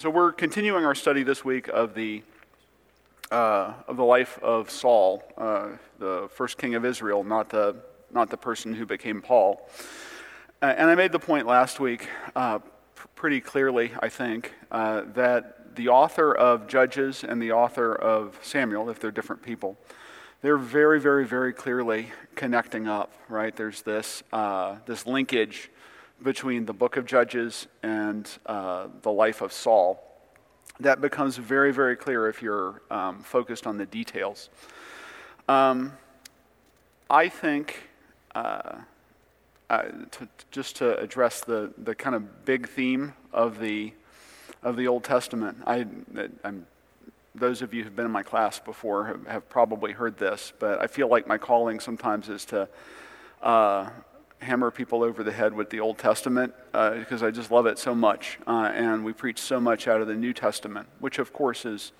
So we're continuing our study this week of the uh, of the life of Saul, uh, the first king of Israel, not the not the person who became Paul. Uh, and I made the point last week, uh, pr- pretty clearly, I think, uh, that the author of Judges and the author of Samuel, if they're different people, they're very, very, very clearly connecting up. Right? There's this uh, this linkage between the book of Judges and uh, the life of Saul. That becomes very, very clear if you're um, focused on the details. Um, I think, uh, uh, to, just to address the, the kind of big theme of the, of the Old Testament, I, I'm, those of you who've been in my class before have, have, probably heard this, but I feel like my calling sometimes is to uh, hammer people over the head with the Old Testament uh, because I just love it so much. Uh, and we preach so much out of the New Testament, which of course is,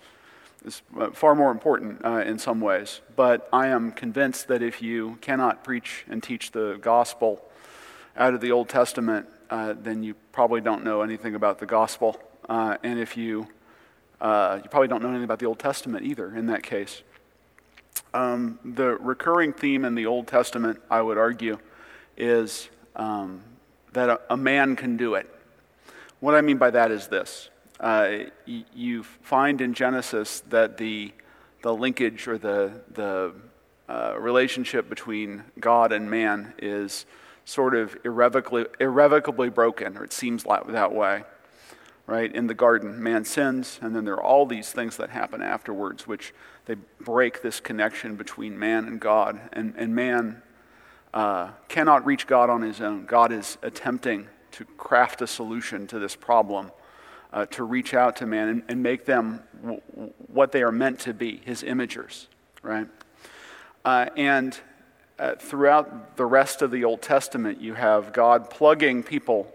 is uh, far more important uh, in some ways. But I am convinced that if you cannot preach and teach the gospel out of the Old Testament, uh, then you probably don't know anything about the gospel. Uh, and if you, you probably don't know anything about the Old Testament either in that case. Um, the recurring theme in the Old Testament, I would argue, is um, that a, a, man can do it. What I mean by that is this uh, y- you find in Genesis that the, the linkage or the, the uh, relationship between God and man is sort of irrevocably, irrevocably broken, or it seems that way. Right? In the garden, man sins, and then there are all these things that happen afterwards, which they break this connection between man and God. And, and man uh, cannot reach God on his own. God is attempting to craft a solution to this problem, uh, to reach out to man and, and make them w- what they are meant to be, his imagers, right? Uh, and uh, throughout the rest of the Old Testament, you have God plugging people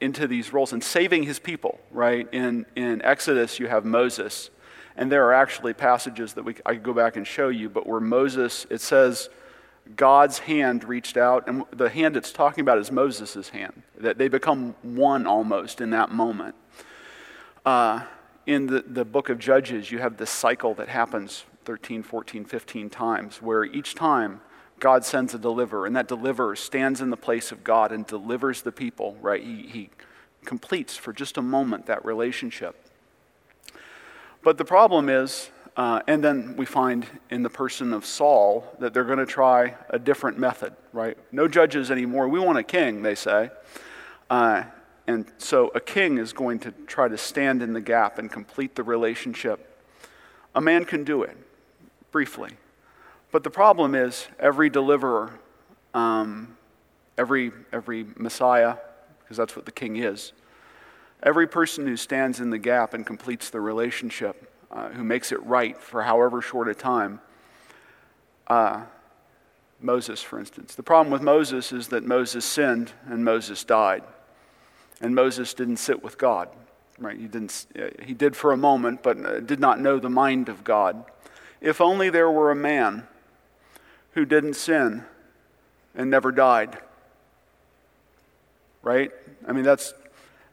into these roles and saving his people, right? In, in Exodus, you have Moses. And there are actually passages that we, I could go back and show you, but where Moses, it says, God's hand reached out, and the hand it's talking about is Moses' hand, that they become one almost in that moment. Uh, in the, the book of Judges, you have this cycle that happens 13, 14, 15 times, where each time God sends a deliverer, and that deliverer stands in the place of God and delivers the people, right? He, he completes for just a moment that relationship. But the problem is, uh, and then we find in the person of Saul that they're going to try a different method, right? No judges anymore. We want a king, they say. Uh, and so a king is going to try to stand in the gap and complete the relationship. A man can do it, briefly. But the problem is every deliverer, um, every, every Messiah, because that's what the king is, every person who stands in the gap and completes the relationship uh, who makes it right for however short a time. Uh, Moses, for instance. The problem with Moses is that Moses sinned and Moses died. And Moses didn't sit with God. Right? He, didn't, he did for a moment, but uh, did not know the mind of God. If only there were a man who didn't sin and never died. Right? I mean, that's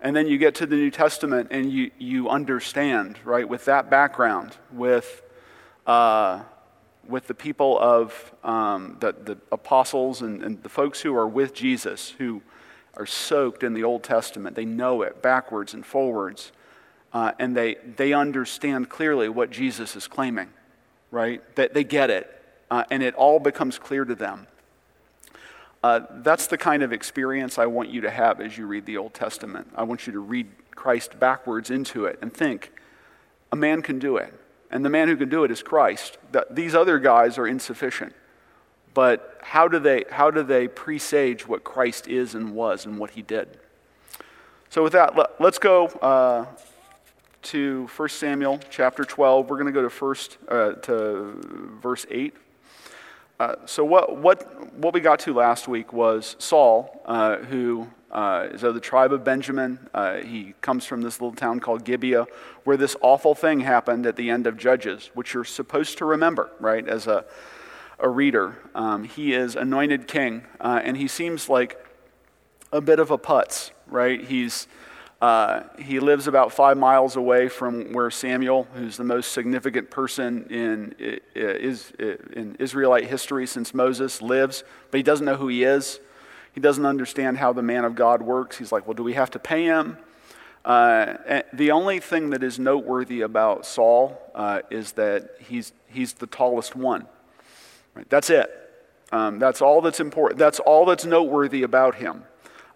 and then you get to the New Testament and you, you understand, right, with that background, with, uh, with the people of um, the, the apostles and, and the folks who are with Jesus, who are soaked in the Old Testament. They know it backwards and forwards. Uh, and they, they understand clearly what Jesus is claiming, right? That they get it. Uh, and it all becomes clear to them. Uh, that's the kind of experience I want you to have as you read the Old Testament. I want you to read Christ backwards into it and think, a man can do it. And the man who can do it is Christ. That, These other guys are insufficient. But how do they, how do they presage what Christ is and was and what he did? So, with that, let, us go uh, to 1 Samuel chapter 12. We're going to go to, first, uh, to verse 8 uh, so what, what, what we got to last week was Saul, uh, who uh, is of the tribe of Benjamin. Uh, he comes from this little town called Gibeah, where this awful thing happened at the end of Judges, which you're supposed to remember, right, as a, a reader. Um, he is anointed king, uh, and he seems like a bit of a putz, right? He's Uh, he lives about five miles away from where Samuel, who's the most significant person in, in Israelite history since Moses, lives, but he doesn't know who he is. He doesn't understand how the man of God works. He's like, well, do we have to pay him? Uh, the only thing that is noteworthy about Saul uh, is that he's, he's the tallest one. Right? That's it. Um, that's all that's important. That's all that's noteworthy about him.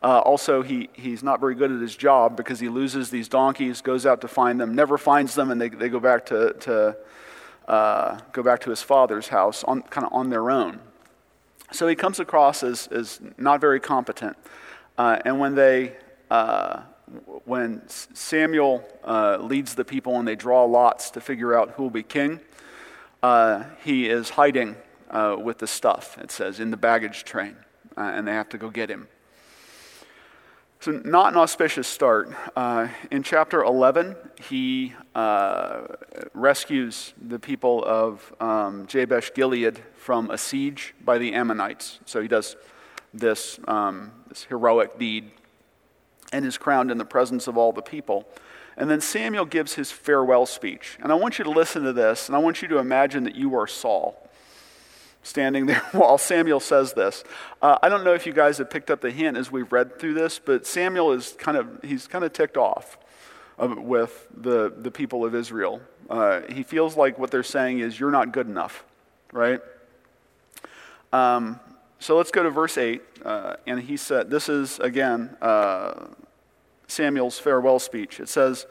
Uh, also, he, he's not very good at his job because he loses these donkeys, goes out to find them, never finds them, and they, they go back to, to uh, go back to his father's house on, kind of on their own. So he comes across as, as not very competent. Uh, and when they uh, when Samuel uh, leads the people and they draw lots to figure out who will be king, uh, he is hiding with the stuff, it says, in the baggage train, and they have to go get him. So, not an auspicious start. Uh, in chapter 11, he uh, rescues the people of um, Jabesh Gilead from a siege by the Ammonites. So, he does this, um, this heroic deed and is crowned in the presence of all the people. And then Samuel gives his farewell speech. And I want you to listen to this, and I want you to imagine that you are Saul standing there while Samuel says this. Uh, I don't know if you guys have picked up the hint as we've read through this, but Samuel is kind of, he's kind of ticked off with the, the people of Israel. Uh, he feels like what they're saying is, you're not good enough, right? Um, so let's go to verse 8. Uh, and he said, this is, again, uh, Samuel's farewell speech. It says,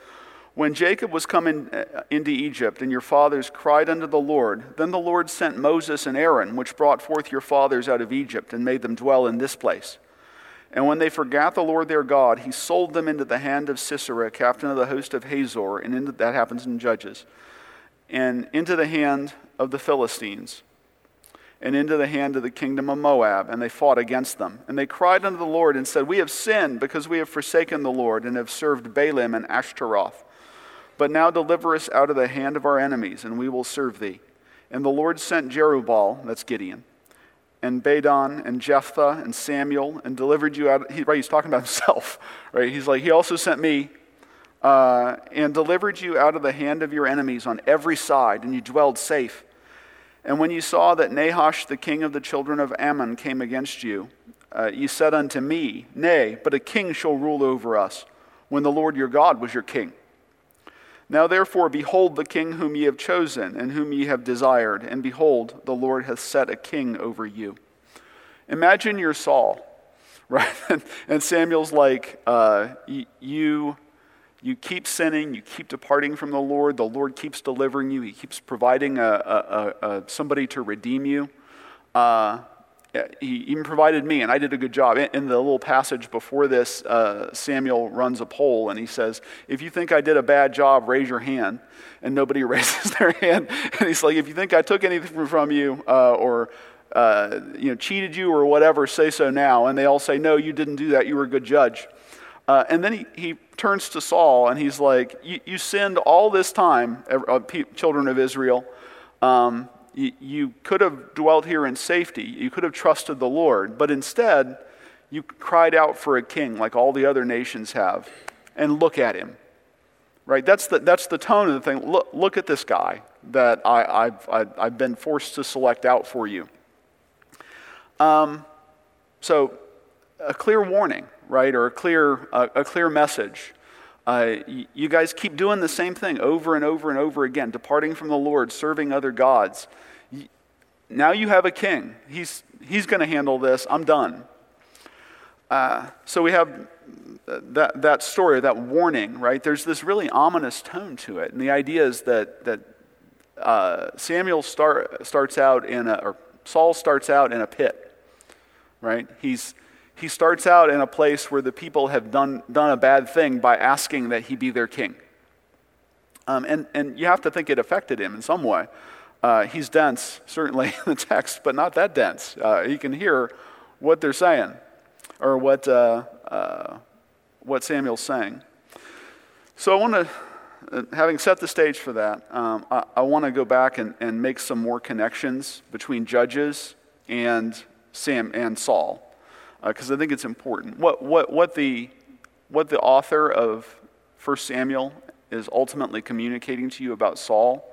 when Jacob was coming uh, into Egypt, and your fathers cried unto the Lord, then the Lord sent Moses and Aaron, which brought forth your fathers out of Egypt, and made them dwell in this place. And when they forgat the Lord their God, he sold them into the hand of Sisera, captain of the host of Hazor, and into, that happens in Judges, and into the hand of the Philistines, and into the hand of the kingdom of Moab, and they fought against them. And they cried unto the Lord and said, We have sinned because we have forsaken the Lord, and have served Baalim and Ashtaroth. But now deliver us out of the hand of our enemies, and we will serve thee. And the Lord sent Jerubbaal, that's Gideon, and Bedan, and Jephthah, and Samuel, and delivered you out. He, right, he's talking about himself, right? He's like, he also sent me, uh, and delivered you out of the hand of your enemies on every side, and you dwelled safe. And when you saw that Nahash, the king of the children of Ammon, came against you, uh, you said unto me, Nay, but a king shall rule over us, when the Lord your God was your king. Now therefore, behold the king whom ye have chosen, and whom ye have desired, and behold, the Lord hath set a king over you. Imagine you're Saul, right? and Samuel's like, uh, you, you keep sinning, you keep departing from the Lord, the Lord keeps delivering you, he keeps providing a, a, a, somebody to redeem you. Uh, he even provided me, and I did a good job. In the little passage before this, uh, Samuel runs a poll, and he says, If you think I did a bad job, raise your hand. And nobody raises their hand. And he's like, If you think I took anything from you uh, or uh, you know, cheated you or whatever, say so now. And they all say, No, you didn't do that. You were a good judge. Uh, and then he, he turns to Saul, and he's like, You, sinned all this time, uh, children of Israel. Um, you, could have dwelt here in safety. You could have trusted the Lord. But instead, you cried out for a king like all the other nations have. And look at him. Right? That's the, that's the tone of the thing. Look, look at this guy that I, I've, I've been forced to select out for you. Um, so, a clear warning, right? Or a clear, uh, a clear message. Uh, you guys keep doing the same thing over and over and over again, departing from the Lord, serving other gods. Now you have a king. He's, he's going to handle this. I'm done. Uh, so we have that, that story, that warning, right? There's this really ominous tone to it. And the idea is that, that uh, Samuel start, starts out in a, or Saul starts out in a pit, right? He's, he starts out in a place where the people have done, done a bad thing by asking that he be their king. Um, and, and you have to think it affected him in some way. Uh, he's dense, certainly in the text, but not that dense. Uh, he can hear what they're saying or what, uh, uh what Samuel's saying. So I want to, uh, having set the stage for that, um, I, I want to go back and, and make some more connections between Judges and Sam and Saul because uh, I think it's important. What, what, what, the, what the author of 1 Samuel is ultimately communicating to you about Saul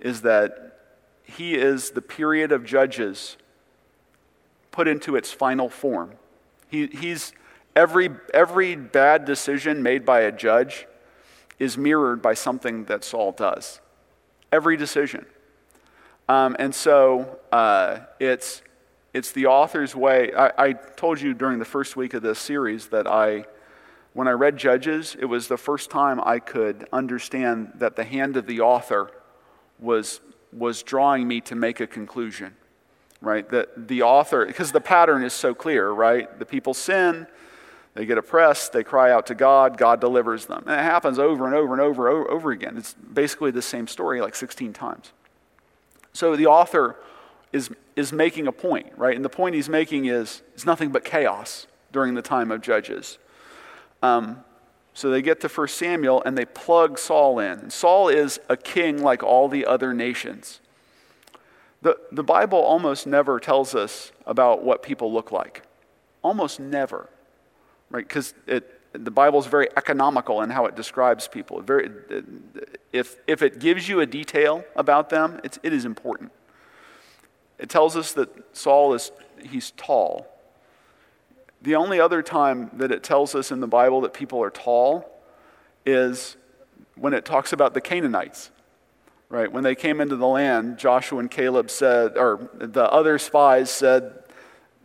is that he is the period of judges put into its final form. He, he's every, every bad decision made by a judge is mirrored by something that Saul does. Every decision. Um, and so uh, it's, it's the author's way. I, I told you during the first week of this series that I, when I read Judges, it was the first time I could understand that the hand of the author was, was drawing me to make a conclusion, right? That the author, because the pattern is so clear, right? The people sin, they get oppressed, they cry out to God, God delivers them. And it happens over and over and over and over again. It's basically the same story like 16 times. So the author is, is making a point, right? And the point he's making is it's nothing but chaos during the time of Judges. Um, so they get to 1 Samuel and they plug Saul in. And Saul is a king like all the other nations. The, the Bible almost never tells us about what people look like. Almost never, right? Because the Bible is very economical in how it describes people. Very, if, if it gives you a detail about them, it's, it is important. It tells us that Saul is he's tall. The only other time that it tells us in the Bible that people are tall is when it talks about the Canaanites. Right? When they came into the land, Joshua and Caleb said, or the other spies said,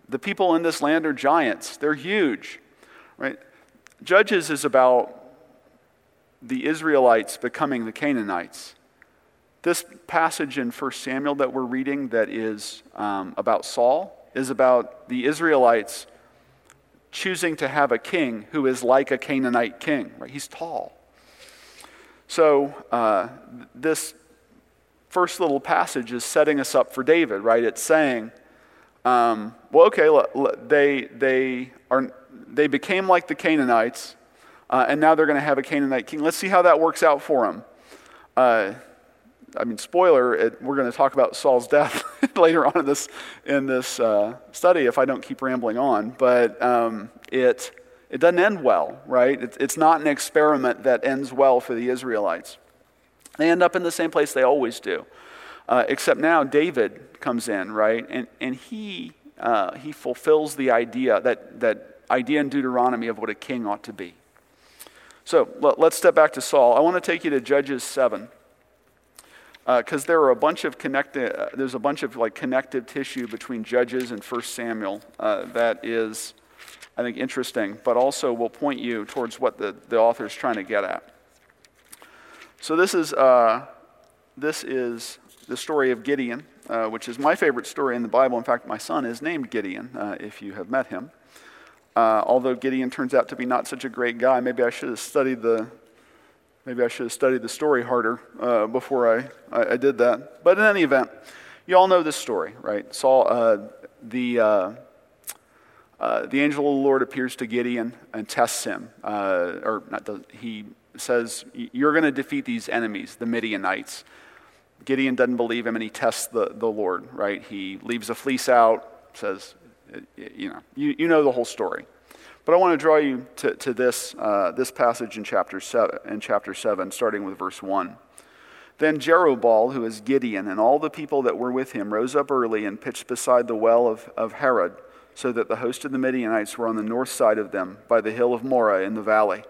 the people in this land are giants. They're huge. Right? Judges is about the Israelites becoming the Canaanites. This passage in 1 Samuel that we're reading, that is um, about Saul, is about the Israelites choosing to have a king who is like a Canaanite king. Right? He's tall. So uh, this first little passage is setting us up for David, right? It's saying, um, well, okay, they, they, are, they became like the Canaanites, uh, and now they're going to have a Canaanite king. Let's see how that works out for them. Uh, I mean, spoiler, it, we're going to talk about Saul's death later on in this, in this uh, study if I don't keep rambling on. But um, it, it doesn't end well, right? It, it's not an experiment that ends well for the Israelites. They end up in the same place they always do. Uh, except now David comes in, right? And, and he, uh, he fulfills the idea, that, that idea in Deuteronomy of what a king ought to be. So let, let's step back to Saul. I want to take you to Judges 7 because uh, there are a bunch of connected uh, there's a bunch of like connective tissue between judges and first samuel uh, that is i think interesting but also will point you towards what the, the author is trying to get at. So this is uh, this is the story of gideon uh, which is my favorite story in the bible. In fact my son is named gideon uh, if you have met him. Although gideon turns out to be not such a great guy maybe i should have studied the Maybe I should have studied the story harder uh, before I, I, I, did that. But in any event, you all know this story, right? Saul, uh, the, uh, uh the angel of the Lord appears to Gideon and tests him. Uh, or not, he says, You're going to defeat these enemies, the Midianites. Gideon doesn't believe him and he tests the, the Lord, right? He leaves a fleece out, says, You know, you, you know the whole story. But I want to draw you to, to this, uh, this passage in chapter, seven, in chapter 7, starting with verse 1. Then Jerubbaal, who is Gideon, and all the people that were with him rose up early and pitched beside the well of, of Harod, so that the host of the Midianites were on the north side of them, by the hill of Moreh in the valley.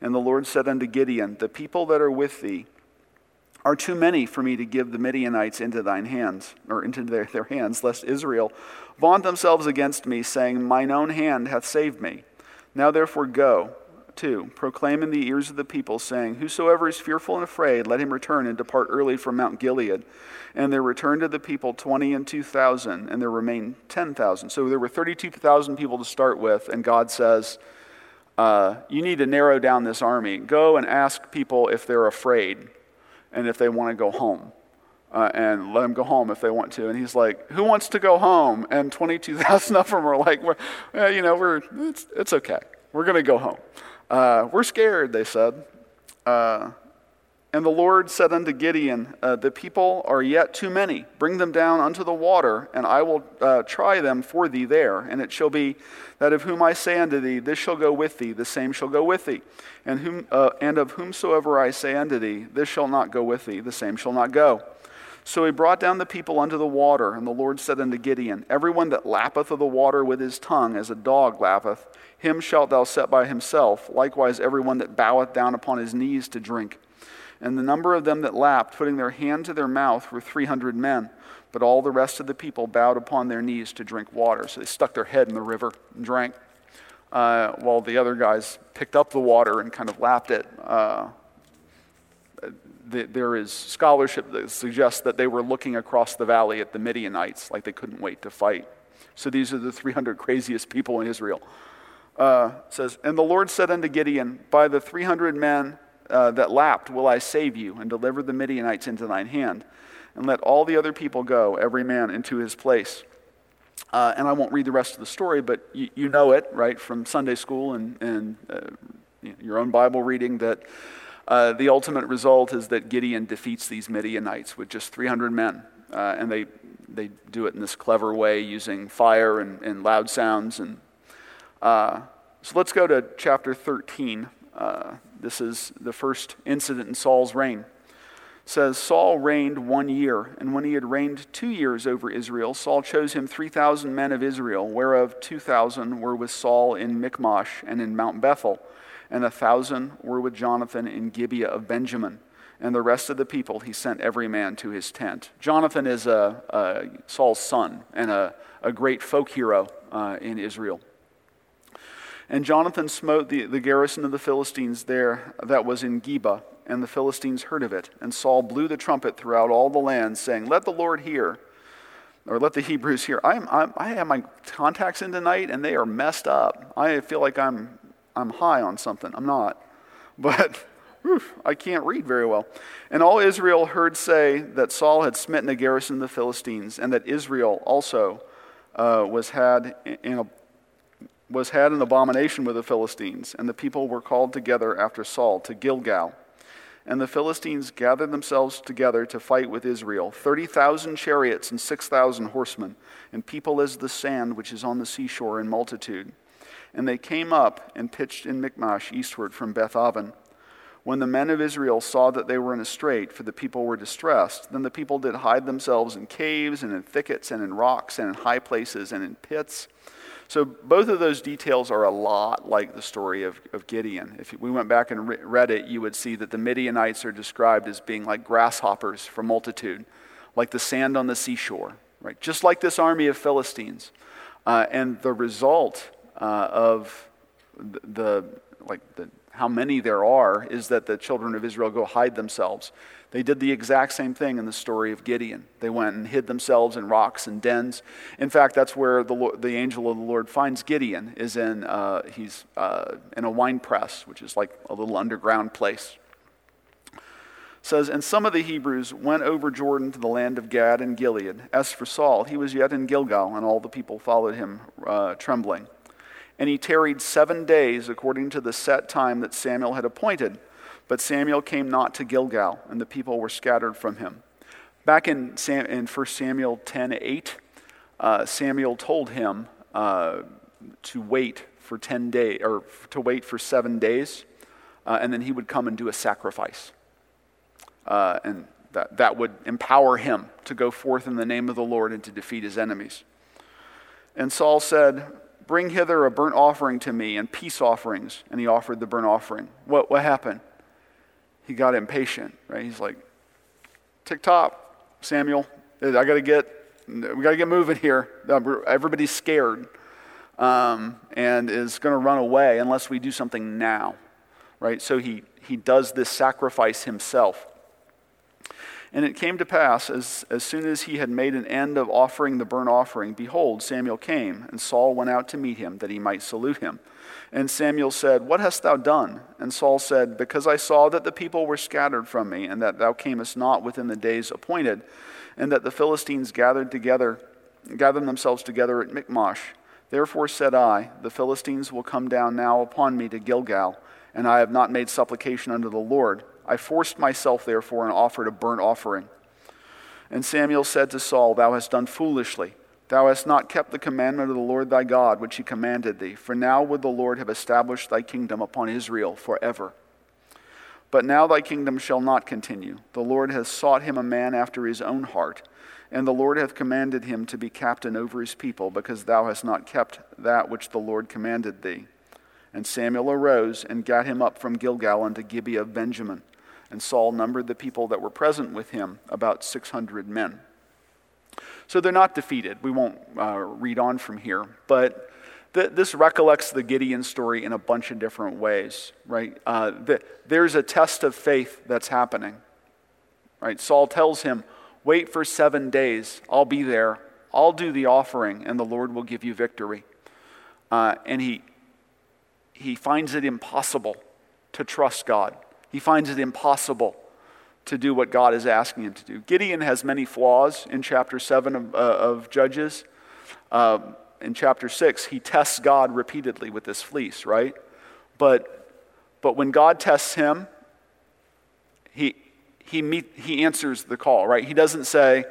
And the Lord said unto Gideon, The people that are with thee are too many for me to give the Midianites into thine hands, or into their, their hands, lest Israel vaunt themselves against me, saying, Mine own hand hath saved me. Now therefore go, to proclaim in the ears of the people, saying, Whosoever is fearful and afraid, let him return and depart early from Mount Gilead. And there returned to the people twenty and two thousand, and there remained ten thousand. So there were thirty-two thousand people to start with, and God says, uh, You need to narrow down this army. Go and ask people if they're afraid and if they want to go home. Uh, and let them go home if they want to. And he's like, "Who wants to go home?" And twenty-two thousand of them are like, well, "You know, we're it's, it's okay. We're going to go home. Uh, we're scared," they said. Uh, And the Lord said unto Gideon, uh, The people are yet too many. Bring them down unto the water, and I will uh, try them for thee there. And it shall be that of whom I say unto thee, This shall go with thee, the same shall go with thee. And, whom, uh, and of whomsoever I say unto thee, This shall not go with thee, the same shall not go. So he brought down the people unto the water, and the Lord said unto Gideon, Every one that lappeth of the water with his tongue, as a dog lappeth, him shalt thou set by himself. Likewise, every one that boweth down upon his knees to drink. And the number of them that lapped, putting their hand to their mouth, were 300 men. But all the rest of the people bowed upon their knees to drink water. So they stuck their head in the river and drank, uh, while the other guys picked up the water and kind of lapped it. Uh, there is scholarship that suggests that they were looking across the valley at the Midianites, like they couldn't wait to fight. So these are the 300 craziest people in Israel. Uh, says, And the Lord said unto Gideon, By the 300 men uh, that lapped will I save you and deliver the Midianites into thine hand. And let all the other people go, every man into his place. Uh, and I won't read the rest of the story, but you, you know it, right, from Sunday school and, and uh, your own Bible reading, that uh, the ultimate result is that Gideon defeats these Midianites with just 300 men. Uh, and they, they do it in this clever way using fire and, and loud sounds. And, uh, so let's go to chapter 13. Uh, this is the first incident in Saul's reign. It says Saul reigned one year, and when he had reigned two years over Israel, Saul chose him three thousand men of Israel, whereof two thousand were with Saul in Michmash and in Mount Bethel, and a thousand were with Jonathan in Gibeah of Benjamin. And the rest of the people he sent every man to his tent. Jonathan is a, a Saul's son and a, a great folk hero uh, in Israel. And Jonathan smote the, the garrison of the Philistines there that was in Geba, and the Philistines heard of it. And Saul blew the trumpet throughout all the land, saying, Let the Lord hear, or let the Hebrews hear. I'm, I'm, i have my contacts in tonight, and they are messed up. I feel like I'm, I'm high on something. I'm not. But whew, I can't read very well. And all Israel heard say that Saul had smitten the garrison of the Philistines, and that Israel also uh, was had in a was had an abomination with the Philistines, and the people were called together after Saul to Gilgal. And the Philistines gathered themselves together to fight with Israel 30,000 chariots and 6,000 horsemen, and people as the sand which is on the seashore in multitude. And they came up and pitched in Michmash eastward from Beth. When the men of Israel saw that they were in a strait, for the people were distressed, then the people did hide themselves in caves and in thickets and in rocks and in high places and in pits. So both of those details are a lot like the story of, of Gideon. If we went back and re- read it, you would see that the Midianites are described as being like grasshoppers for multitude, like the sand on the seashore, right? Just like this army of Philistines. Uh, and the result uh, of the, the like the, how many there are is that the children of Israel go hide themselves. They did the exact same thing in the story of Gideon. They went and hid themselves in rocks and dens. In fact, that's where the, Lord, the angel of the Lord finds Gideon. Is in uh, he's uh, in a wine press, which is like a little underground place. It says, and some of the Hebrews went over Jordan to the land of Gad and Gilead. As for Saul, he was yet in Gilgal, and all the people followed him uh, trembling. And he tarried seven days according to the set time that Samuel had appointed. But Samuel came not to Gilgal, and the people were scattered from him. Back in, Sam, in 1 Samuel 10 8, uh, Samuel told him uh, to wait for 10 days, or to wait for seven days, uh, and then he would come and do a sacrifice. Uh, and that, that would empower him to go forth in the name of the Lord and to defeat his enemies. And Saul said, Bring hither a burnt offering to me and peace offerings. And he offered the burnt offering. What, what happened? He got impatient, right? He's like, tick tock, Samuel, I got to get, we got to get moving here. Everybody's scared um, and is going to run away unless we do something now, right? So he, he does this sacrifice himself. And it came to pass, as, as soon as he had made an end of offering the burnt offering, behold, Samuel came, and Saul went out to meet him, that he might salute him. And Samuel said, What hast thou done? And Saul said, Because I saw that the people were scattered from me, and that thou camest not within the days appointed, and that the Philistines gathered together, gathered themselves together at Michmash. Therefore said I, The Philistines will come down now upon me to Gilgal, and I have not made supplication unto the Lord. I forced myself, therefore, and offered a burnt offering. And Samuel said to Saul, Thou hast done foolishly. Thou hast not kept the commandment of the Lord thy God, which he commanded thee. For now would the Lord have established thy kingdom upon Israel forever. But now thy kingdom shall not continue. The Lord has sought him a man after his own heart, and the Lord hath commanded him to be captain over his people, because thou hast not kept that which the Lord commanded thee. And Samuel arose and gat him up from Gilgal unto Gibeah of Benjamin. And Saul numbered the people that were present with him, about 600 men. So they're not defeated. We won't uh, read on from here. But th- this recollects the Gideon story in a bunch of different ways, right? Uh, the, there's a test of faith that's happening, right? Saul tells him, Wait for seven days. I'll be there. I'll do the offering, and the Lord will give you victory. Uh, and he, he finds it impossible to trust God. He finds it impossible to do what God is asking him to do. Gideon has many flaws in chapter 7 of, uh, of Judges. Uh, in chapter 6, he tests God repeatedly with this fleece, right? But, but when God tests him, he, he, meet, he answers the call, right? He doesn't say,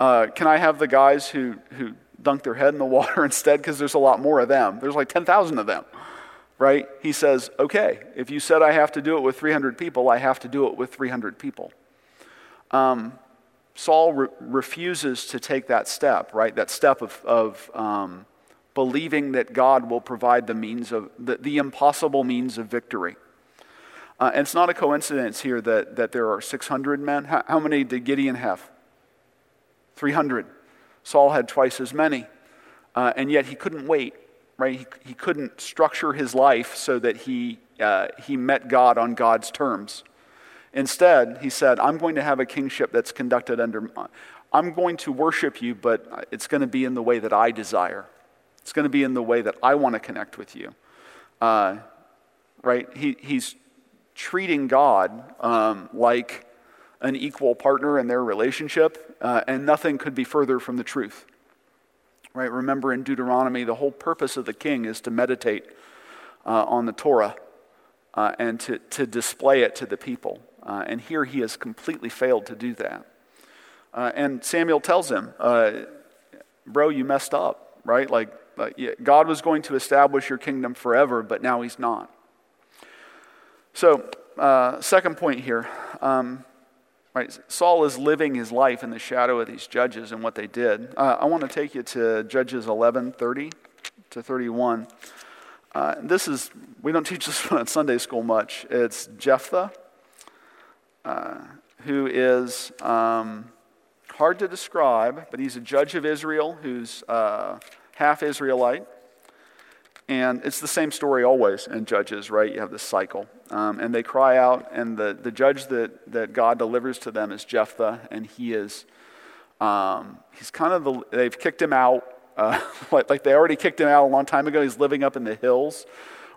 uh, Can I have the guys who, who dunk their head in the water instead? Because there's a lot more of them. There's like 10,000 of them right? He says, okay, if you said I have to do it with 300 people, I have to do it with 300 people. Um, Saul re- refuses to take that step, right? That step of, of um, believing that God will provide the means of the, the impossible means of victory. Uh, and it's not a coincidence here that, that there are 600 men. How, how many did Gideon have? 300. Saul had twice as many. Uh, and yet he couldn't wait right? He, he couldn't structure his life so that he, uh, he met God on God's terms. Instead, he said, I'm going to have a kingship that's conducted under, I'm going to worship you, but it's going to be in the way that I desire. It's going to be in the way that I want to connect with you. Uh, right? He, he's treating God um, like an equal partner in their relationship, uh, and nothing could be further from the truth. Right? Remember in Deuteronomy, the whole purpose of the king is to meditate uh, on the Torah uh, and to, to display it to the people. Uh, and here he has completely failed to do that. Uh, and Samuel tells him, uh, Bro, you messed up, right? Like, God was going to establish your kingdom forever, but now he's not. So, uh, second point here. Um, Right, Saul is living his life in the shadow of these judges and what they did. Uh, I want to take you to Judges 11 30 to 31. Uh, this is, we don't teach this one at Sunday school much. It's Jephthah, uh, who is um, hard to describe, but he's a judge of Israel who's uh, half Israelite. And it's the same story always in Judges, right? You have this cycle. Um, and they cry out, and the, the judge that, that God delivers to them is Jephthah, and he is, um, he's kind of the, they've kicked him out. Uh, like, like, they already kicked him out a long time ago. He's living up in the hills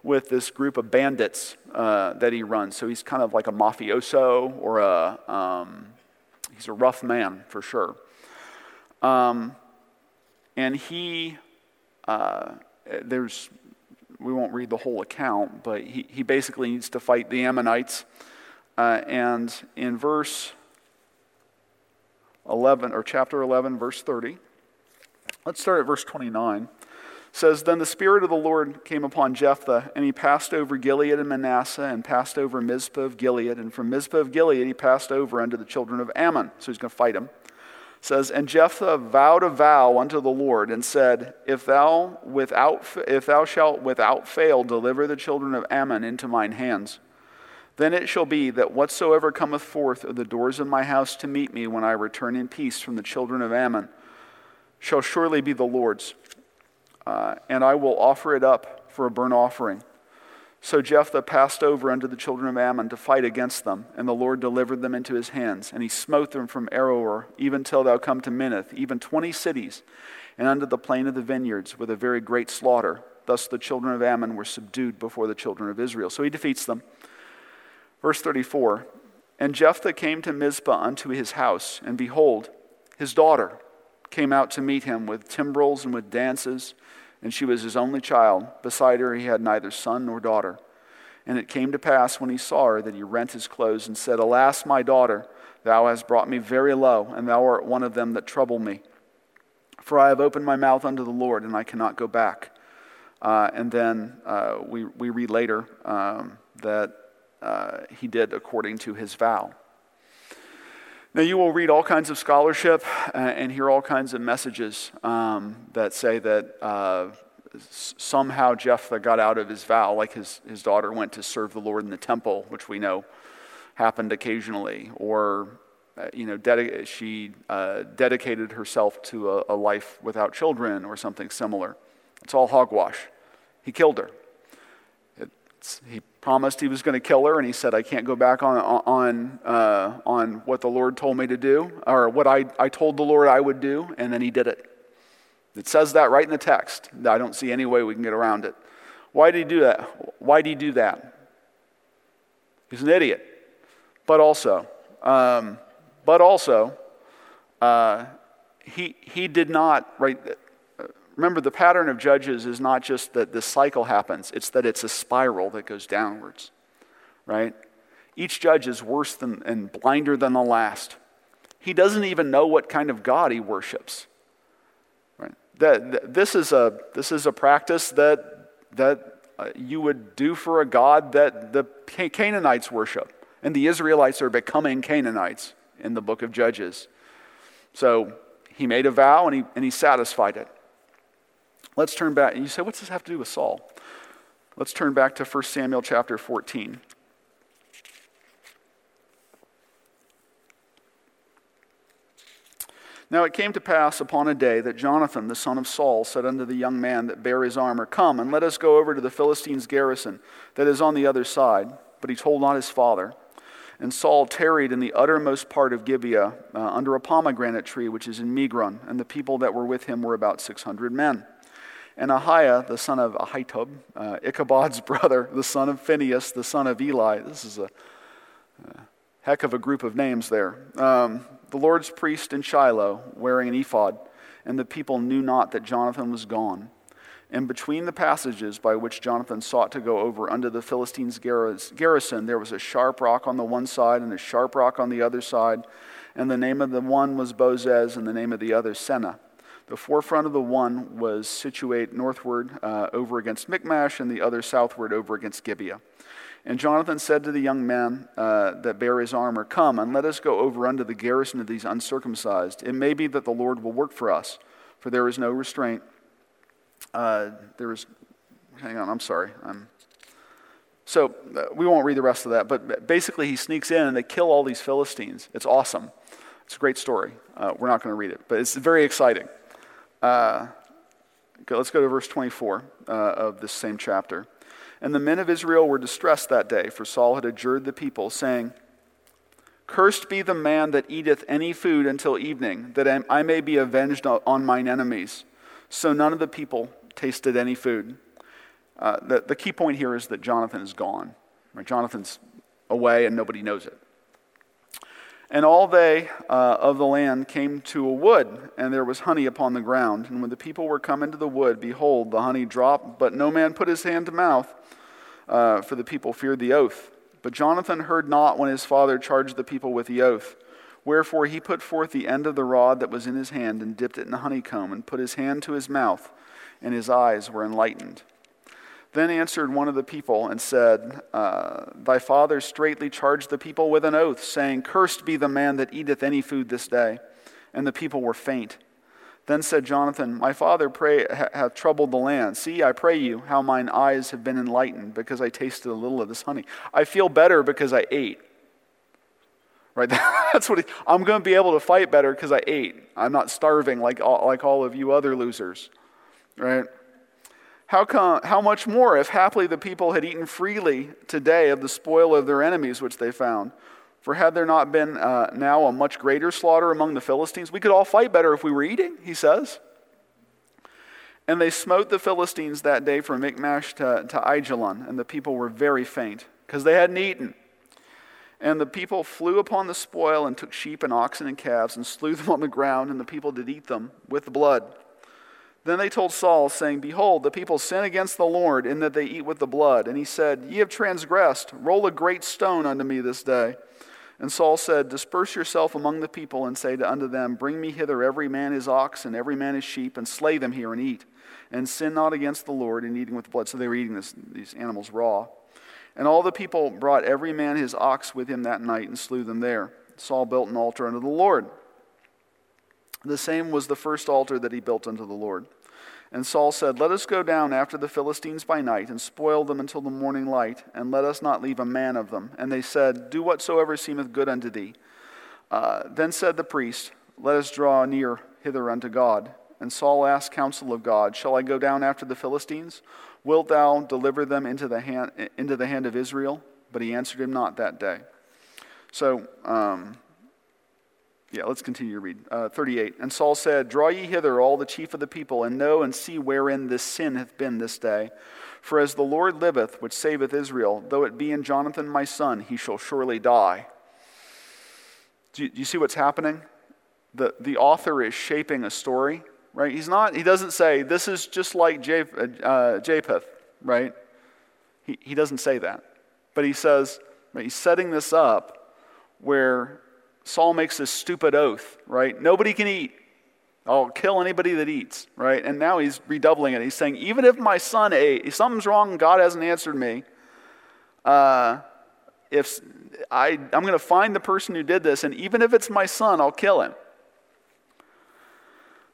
with this group of bandits uh, that he runs. So he's kind of like a mafioso or a, um, he's a rough man for sure. Um, and he, uh, there's, we won't read the whole account, but he, he basically needs to fight the Ammonites. Uh, and in verse 11, or chapter 11, verse 30, let's start at verse 29 says then the spirit of the lord came upon jephthah and he passed over gilead and manasseh and passed over mizpah of gilead and from mizpah of gilead he passed over unto the children of ammon. So he's going to fight them says, And Jephthah vowed a vow unto the Lord and said, If thou, without, if thou shalt without fail deliver the children of Ammon into mine hands, then it shall be that whatsoever cometh forth of the doors of my house to meet me when I return in peace from the children of Ammon shall surely be the Lord's, uh, and I will offer it up for a burnt offering. So Jephthah passed over unto the children of Ammon to fight against them, and the Lord delivered them into his hands. And he smote them from Aroer, even till thou come to Minnith, even twenty cities, and unto the plain of the vineyards, with a very great slaughter. Thus the children of Ammon were subdued before the children of Israel. So he defeats them. Verse 34 And Jephthah came to Mizpah unto his house, and behold, his daughter came out to meet him with timbrels and with dances and she was his only child. Beside her, he had neither son nor daughter. And it came to pass when he saw her that he rent his clothes and said, Alas, my daughter, thou hast brought me very low, and thou art one of them that trouble me. For I have opened my mouth unto the Lord, and I cannot go back. Uh, and then uh, we, we read later um, that uh, he did according to his vow. Now, you will read all kinds of scholarship uh, and hear all kinds of messages um, that say that uh, somehow Jephthah got out of his vow, like his, his daughter went to serve the Lord in the temple, which we know happened occasionally, or uh, you know, she uh, dedicated herself to a, a, life without children or something similar. It's all hogwash. He killed her. It's, he promised he was going to kill her, and he said, I can't go back on, on, uh, on what the Lord told me to do, or what I, I told the Lord I would do, and then he did it. It says that right in the text. I don't see any way we can get around it. Why did he do that? Why did he do that? He's an idiot. But also, um, but also, uh, he, he did not, right? Remember, the pattern of Judges is not just that this cycle happens, it's that it's a spiral that goes downwards, right? Each judge is worse than, and blinder than the last. He doesn't even know what kind of God he worships. Right? That, this, is a, this is a practice that, that uh, you would do for a God that the Canaanites worship. And the Israelites are becoming Canaanites in the book of Judges. So he made a vow and he, and he satisfied it. Let's turn back. And you say, what's this have to do with Saul? Let's turn back to 1 Samuel chapter 14. Now it came to pass upon a day that Jonathan, the son of Saul, said unto the young man that bare his armor, Come, and let us go over to the Philistines' garrison that is on the other side. But he told not his father. And Saul tarried in the uttermost part of Gibeah uh, under a pomegranate tree which is in Migron, and the people that were with him were about 600 men. And Ahiah, the son of Ahitub, uh, Ichabod's brother, the son of Phinehas, the son of Eli, this is a, a heck of a group of names there. Um, the Lord's priest in Shiloh, wearing an ephod, and the people knew not that Jonathan was gone. And between the passages by which Jonathan sought to go over unto the Philistines' garrison, there was a sharp rock on the one side and a sharp rock on the other side. And the name of the one was Bozez, and the name of the other Seneh. The forefront of the one was situate northward uh, over against Michmash, and the other southward over against Gibeah. And Jonathan said to the young man uh, that bare his armor, Come, and let us go over unto the garrison of these uncircumcised. It may be that the Lord will work for us, for there is no restraint. Uh, there is, hang on, I'm sorry. I'm, so uh, we won't read the rest of that, but basically he sneaks in and they kill all these Philistines. It's awesome. It's a great story. Uh, we're not going to read it, but it's very exciting. Uh, let's go to verse 24 uh, of this same chapter. And the men of Israel were distressed that day, for Saul had adjured the people, saying, Cursed be the man that eateth any food until evening, that I may be avenged on mine enemies. So none of the people tasted any food. Uh, the, the key point here is that Jonathan is gone. Right? Jonathan's away and nobody knows it. And all they uh, of the land came to a wood, and there was honey upon the ground. And when the people were come into the wood, behold, the honey dropped, but no man put his hand to mouth, uh, for the people feared the oath. But Jonathan heard not when his father charged the people with the oath. Wherefore he put forth the end of the rod that was in his hand, and dipped it in the honeycomb, and put his hand to his mouth, and his eyes were enlightened. Then answered one of the people and said, uh, Thy father straitly charged the people with an oath, saying, Cursed be the man that eateth any food this day. And the people were faint. Then said Jonathan, My father pray, ha, hath troubled the land. See, I pray you, how mine eyes have been enlightened, because I tasted a little of this honey. I feel better because I ate. Right? That's what he, I'm going to be able to fight better because I ate. I'm not starving like all, like all of you other losers. Right? How, come, how much more if haply the people had eaten freely today of the spoil of their enemies which they found? For had there not been uh, now a much greater slaughter among the Philistines? We could all fight better if we were eating, he says. And they smote the Philistines that day from Michmash to, to Aijalon, and the people were very faint, because they hadn't eaten. And the people flew upon the spoil and took sheep and oxen and calves and slew them on the ground, and the people did eat them with the blood. Then they told Saul, saying, Behold, the people sin against the Lord in that they eat with the blood. And he said, Ye have transgressed. Roll a great stone unto me this day. And Saul said, Disperse yourself among the people, and say unto them, Bring me hither every man his ox and every man his sheep, and slay them here and eat. And sin not against the Lord in eating with blood. So they were eating this, these animals raw. And all the people brought every man his ox with him that night and slew them there. Saul built an altar unto the Lord. The same was the first altar that he built unto the Lord. And Saul said, Let us go down after the Philistines by night and spoil them until the morning light, and let us not leave a man of them. And they said, Do whatsoever seemeth good unto thee. Uh, then said the priest, Let us draw near hither unto God. And Saul asked counsel of God, Shall I go down after the Philistines? Wilt thou deliver them into the hand, into the hand of Israel? But he answered him not that day. So, um, yeah, let's continue to read. Uh, 38. And Saul said, Draw ye hither all the chief of the people, and know and see wherein this sin hath been this day. For as the Lord liveth, which saveth Israel, though it be in Jonathan my son, he shall surely die. Do you, do you see what's happening? The, the author is shaping a story, right? He's not, he doesn't say, this is just like Japheth, uh, Japheth right? He, he doesn't say that. But he says, right, he's setting this up where Saul makes this stupid oath, right? Nobody can eat. I'll kill anybody that eats, right? And now he's redoubling it. He's saying, even if my son ate, if something's wrong God hasn't answered me, uh, if I, I'm going to find the person who did this, and even if it's my son, I'll kill him.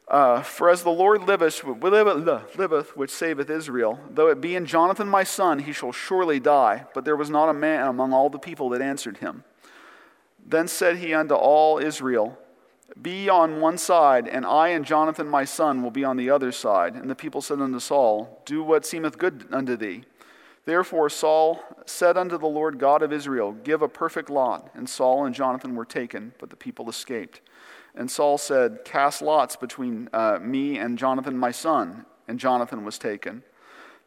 Uh, for as the Lord liveth, liveth, which saveth Israel, though it be in Jonathan my son, he shall surely die. But there was not a man among all the people that answered him. Then said he unto all Israel, Be on one side, and I and Jonathan my son will be on the other side. And the people said unto Saul, Do what seemeth good unto thee. Therefore Saul said unto the Lord God of Israel, Give a perfect lot. And Saul and Jonathan were taken, but the people escaped. And Saul said, Cast lots between uh, me and Jonathan my son. And Jonathan was taken.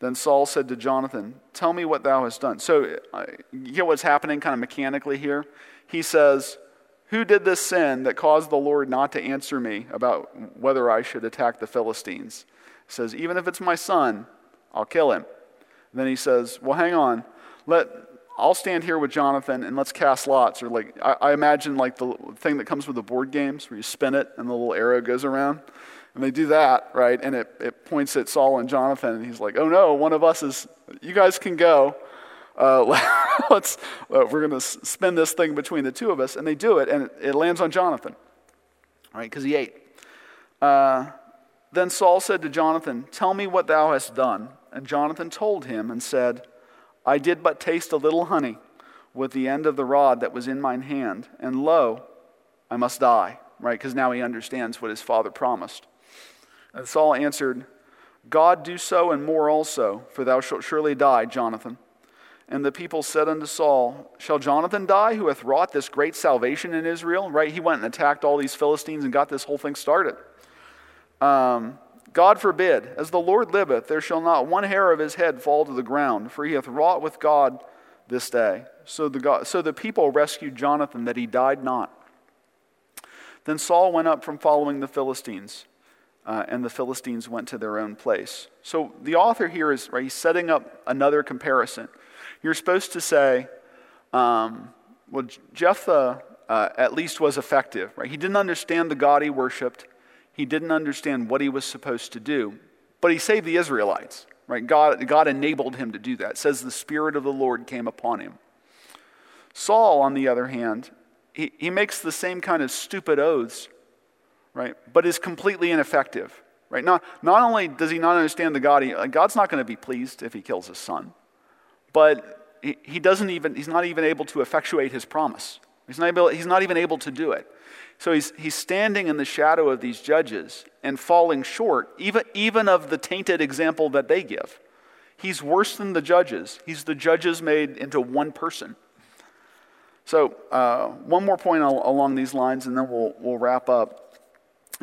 Then Saul said to Jonathan, Tell me what thou hast done. So, uh, you get what's happening kind of mechanically here? He says, Who did this sin that caused the Lord not to answer me about whether I should attack the Philistines? He says, Even if it's my son, I'll kill him. And then he says, Well, hang on. Let, I'll stand here with Jonathan and let's cast lots. Or like, I, I imagine like the thing that comes with the board games where you spin it and the little arrow goes around. And they do that, right? And it, it points at Saul and Jonathan. And he's like, oh no, one of us is, you guys can go uh, let's, uh, we're going to spin this thing between the two of us. And they do it, and it, it lands on Jonathan, right? Because he ate. Uh, then Saul said to Jonathan, Tell me what thou hast done. And Jonathan told him and said, I did but taste a little honey with the end of the rod that was in mine hand, and lo, I must die, right? Because now he understands what his father promised. And Saul answered, God do so and more also, for thou shalt surely die, Jonathan. And the people said unto Saul, Shall Jonathan die, who hath wrought this great salvation in Israel? Right? He went and attacked all these Philistines and got this whole thing started. Um, God forbid, as the Lord liveth, there shall not one hair of his head fall to the ground, for he hath wrought with God this day. So the, God, so the people rescued Jonathan, that he died not. Then Saul went up from following the Philistines, uh, and the Philistines went to their own place. So the author here is right, he's setting up another comparison. You're supposed to say, um, well, Jephthah uh, at least was effective, right? He didn't understand the God he worshiped. He didn't understand what he was supposed to do, but he saved the Israelites, right? God, God enabled him to do that. It says the Spirit of the Lord came upon him. Saul, on the other hand, he, he makes the same kind of stupid oaths, right? But is completely ineffective, right? Not, not only does he not understand the God, he, God's not going to be pleased if he kills his son but he doesn't even, he's not even able to effectuate his promise. He's not, able, he's not even able to do it. So he's, he's standing in the shadow of these judges and falling short, even, even of the tainted example that they give. He's worse than the judges. He's the judges made into one person. So, uh, one more point along these lines, and then we'll, we'll wrap up.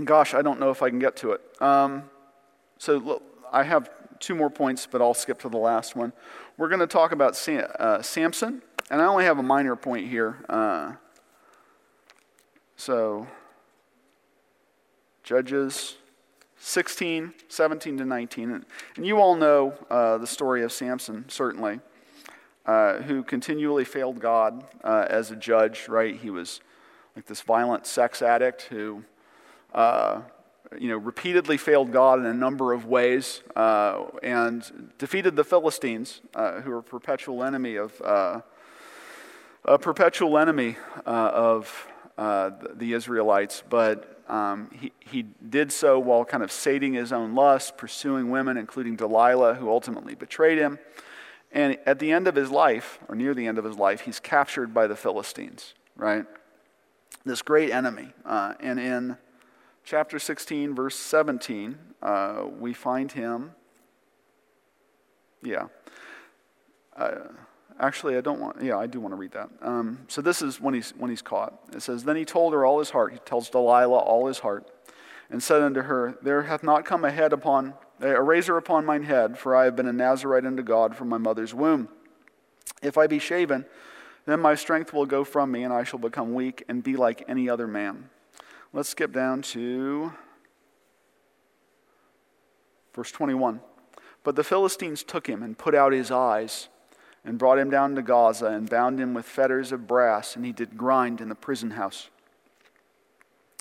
Gosh, I don't know if I can get to it. Um, so, look, I have two more points, but I'll skip to the last one. We're going to talk about Sam, uh, Samson, and I only have a minor point here. Uh, so, Judges, 16, 17 to 19. And you all know uh, the story of Samson, certainly, uh, who continually failed God uh, as a judge, right? He was like this violent sex addict who, uh, you know, repeatedly failed God in a number of ways uh, and defeated the Philistines, uh, who were a perpetual enemy of, a perpetual enemy of the Israelites. But um, he, he did so while kind of sating his own lust, pursuing women, including Delilah, who ultimately betrayed him. And at the end of his life, or near the end of his life, he's captured by the Philistines, right? This great enemy. Uh, and in chapter 16, verse 17, uh, we find him, yeah. Uh, Actually, I don't want, yeah, I do want to read that. Um, so this is when he's, when he's caught. It says, Then he told her all his heart. He tells Delilah all his heart, and said unto her, There hath not come a head upon, a razor upon mine head, for I have been a Nazarite unto God from my mother's womb. If I be shaven, then my strength will go from me, and I shall become weak and be like any other man. Let's skip down to verse 21. But the Philistines took him and put out his eyes and brought him down to Gaza and bound him with fetters of brass, and he did grind in the prison house.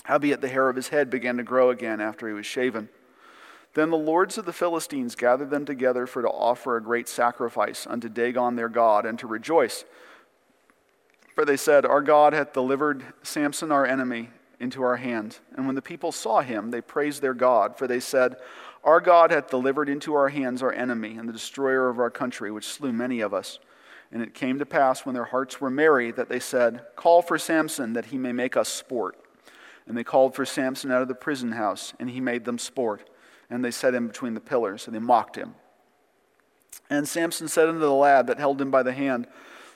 Howbeit the hair of his head began to grow again after he was shaven. Then the lords of the Philistines gathered them together for to offer a great sacrifice unto Dagon their God, and to rejoice. For they said, Our God hath delivered Samson our enemy into our hand. And when the people saw him, they praised their God, for they said, our God hath delivered into our hands our enemy and the destroyer of our country, which slew many of us. And it came to pass when their hearts were merry that they said, Call for Samson that he may make us sport. And they called for Samson out of the prison house, and he made them sport. And they set him between the pillars, and they mocked him. And Samson said unto the lad that held him by the hand,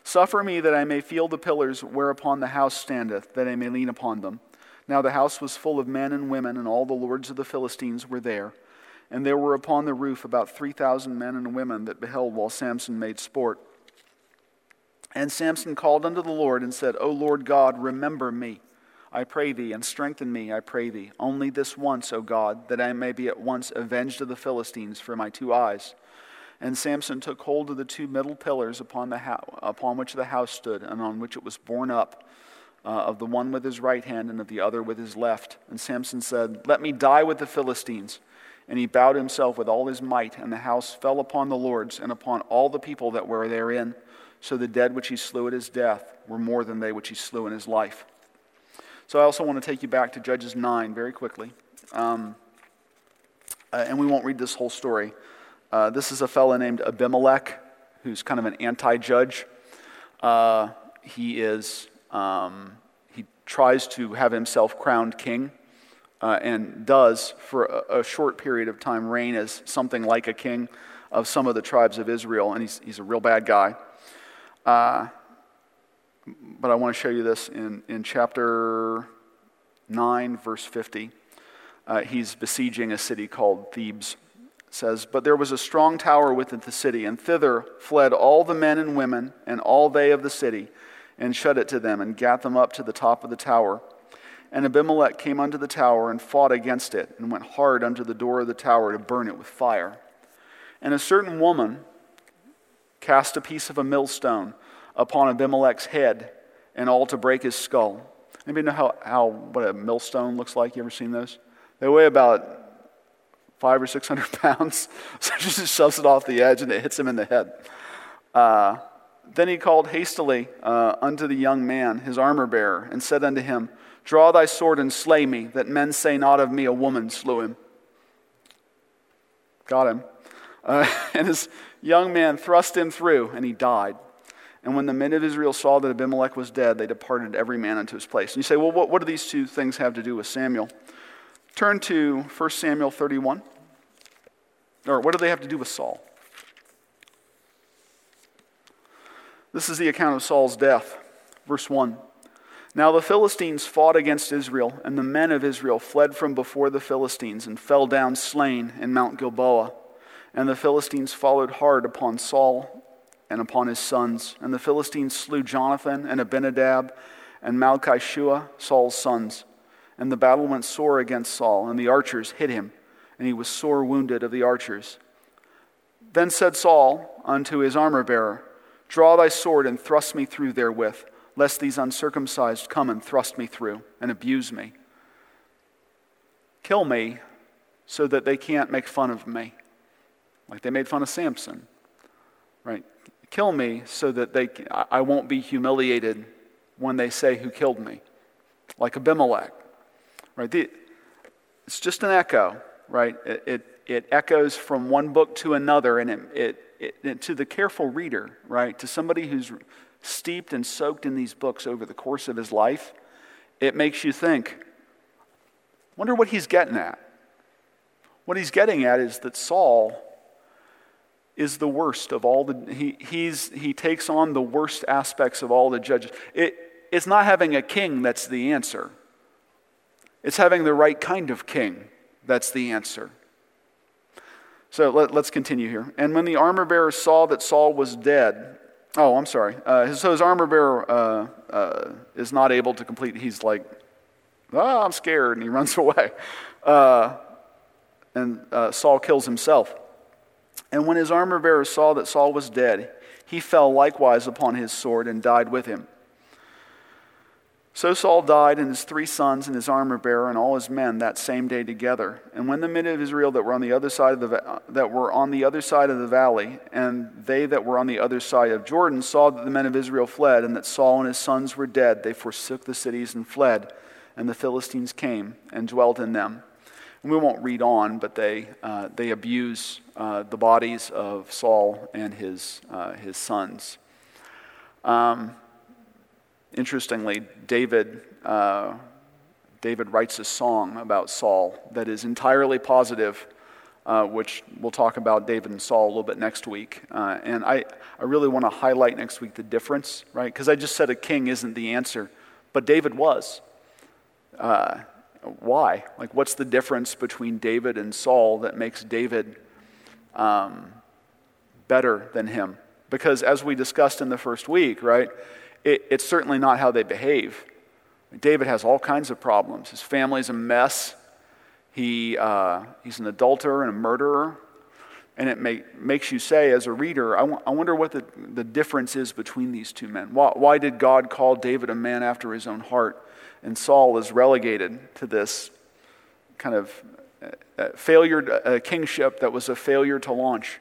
Suffer me that I may feel the pillars whereupon the house standeth, that I may lean upon them. Now the house was full of men and women, and all the lords of the Philistines were there. And there were upon the roof about 3,000 men and women that beheld while Samson made sport. And Samson called unto the Lord and said, O Lord God, remember me, I pray thee, and strengthen me, I pray thee, only this once, O God, that I may be at once avenged of the Philistines for my two eyes. And Samson took hold of the two middle pillars upon, the ho- upon which the house stood, and on which it was borne up, uh, of the one with his right hand and of the other with his left. And Samson said, Let me die with the Philistines. And he bowed himself with all his might, and the house fell upon the lords and upon all the people that were therein. So the dead which he slew at his death were more than they which he slew in his life. So I also want to take you back to Judges 9 very quickly. Um, uh, and we won't read this whole story. Uh, this is a fellow named Abimelech, who's kind of an anti judge. Uh, he is, um, he tries to have himself crowned king uh, and does, for a, a, short period of time, reign as something like a king of some of the tribes of Israel, and he's, he's a real bad guy. Uh, but I want to show you this in, in chapter 9, verse 50. Uh, he's besieging a city called Thebez. It says, But there was a strong tower within the city, and thither fled all the men and women and all they of the city, and shut it to them, and gat them up to the top of the tower. And Abimelech came unto the tower and fought against it, and went hard unto the door of the tower to burn it with fire. And a certain woman cast a piece of a millstone upon Abimelech's head, and all to break his skull. Anybody know how, how what a millstone looks like? You ever seen those? They weigh about five or six hundred pounds. So he just shoves it off the edge and it hits him in the head. Uh, then he called hastily uh, unto the young man, his armor bearer, and said unto him, Draw thy sword and slay me, that men say not of me a woman slew him. Got him. Uh, and his young man thrust him through, and he died. And when the men of Israel saw that Abimelech was dead, they departed every man unto his place. And you say, well, what, what do these two things have to do with Samuel? Turn to 1 Samuel 31. Or what do they have to do with Saul? This is the account of Saul's death. Verse 1. Now the Philistines fought against Israel, and the men of Israel fled from before the Philistines and fell down slain in Mount Gilboa. And the Philistines followed hard upon Saul and upon his sons. And the Philistines slew Jonathan and Abinadab and Malchishua, Saul's sons. And the battle went sore against Saul, and the archers hit him. and he was sore wounded of the archers. Then said Saul unto his armor bearer, Draw thy sword and thrust me through therewith, lest these uncircumcised come and thrust me through and abuse me. Kill me so that they can't make fun of me, like they made fun of Samson, right? Kill me so that they, I won't be humiliated when they say who killed me, like Abimelech, right? The, it's just an echo, right? It, it, it, echoes from one book to another, and it, it, it, to the careful reader, right? To somebody who's steeped and soaked in these books over the course of his life, it makes you think, wonder what he's getting at. What he's getting at is that Saul is the worst of all the, he, he's, he takes on the worst aspects of all the judges. It, it's not having a king that's the answer, it's having the right kind of king that's the answer. So let, us continue here. And when the armor bearer saw that Saul was dead, oh, I'm sorry. Uh, so his armor bearer uh, uh, is not able to complete, he's like, oh, I'm scared, and he runs away. Uh, and uh, Saul kills himself. And when his armor bearer saw that Saul was dead, he fell likewise upon his sword and died with him. So Saul died, and his three sons, and his armor bearer, and all his men that same day together. And when the men of Israel that were on the other side of the that were on the other side of the valley, and they that were on the other side of Jordan, saw that the men of Israel fled, and that Saul and his sons were dead, they forsook the cities and fled. And the Philistines came and dwelt in them. And we won't read on, but they uh, they abuse uh, the bodies of Saul and his uh, his sons. Um, Interestingly, David, uh, David writes a song about Saul that is entirely positive, uh, which we'll talk about David and Saul a little bit next week. Uh, and I, I really want to highlight next week the difference, right? Because I just said a king isn't the answer, but David was. Uh, why? Like, what's the difference between David and Saul that makes David um, better than him? Because as we discussed in the first week, right? It, it's certainly not how they behave. David has all kinds of problems. His family's a mess. He, uh, he's an adulterer and a murderer. And it makes you say, as a reader, I, w- I wonder what the, the difference is between these two men. Why, why did God call David a man after his own heart? And Saul is relegated to this kind of uh, uh failure, uh, kingship that was a failure to launch.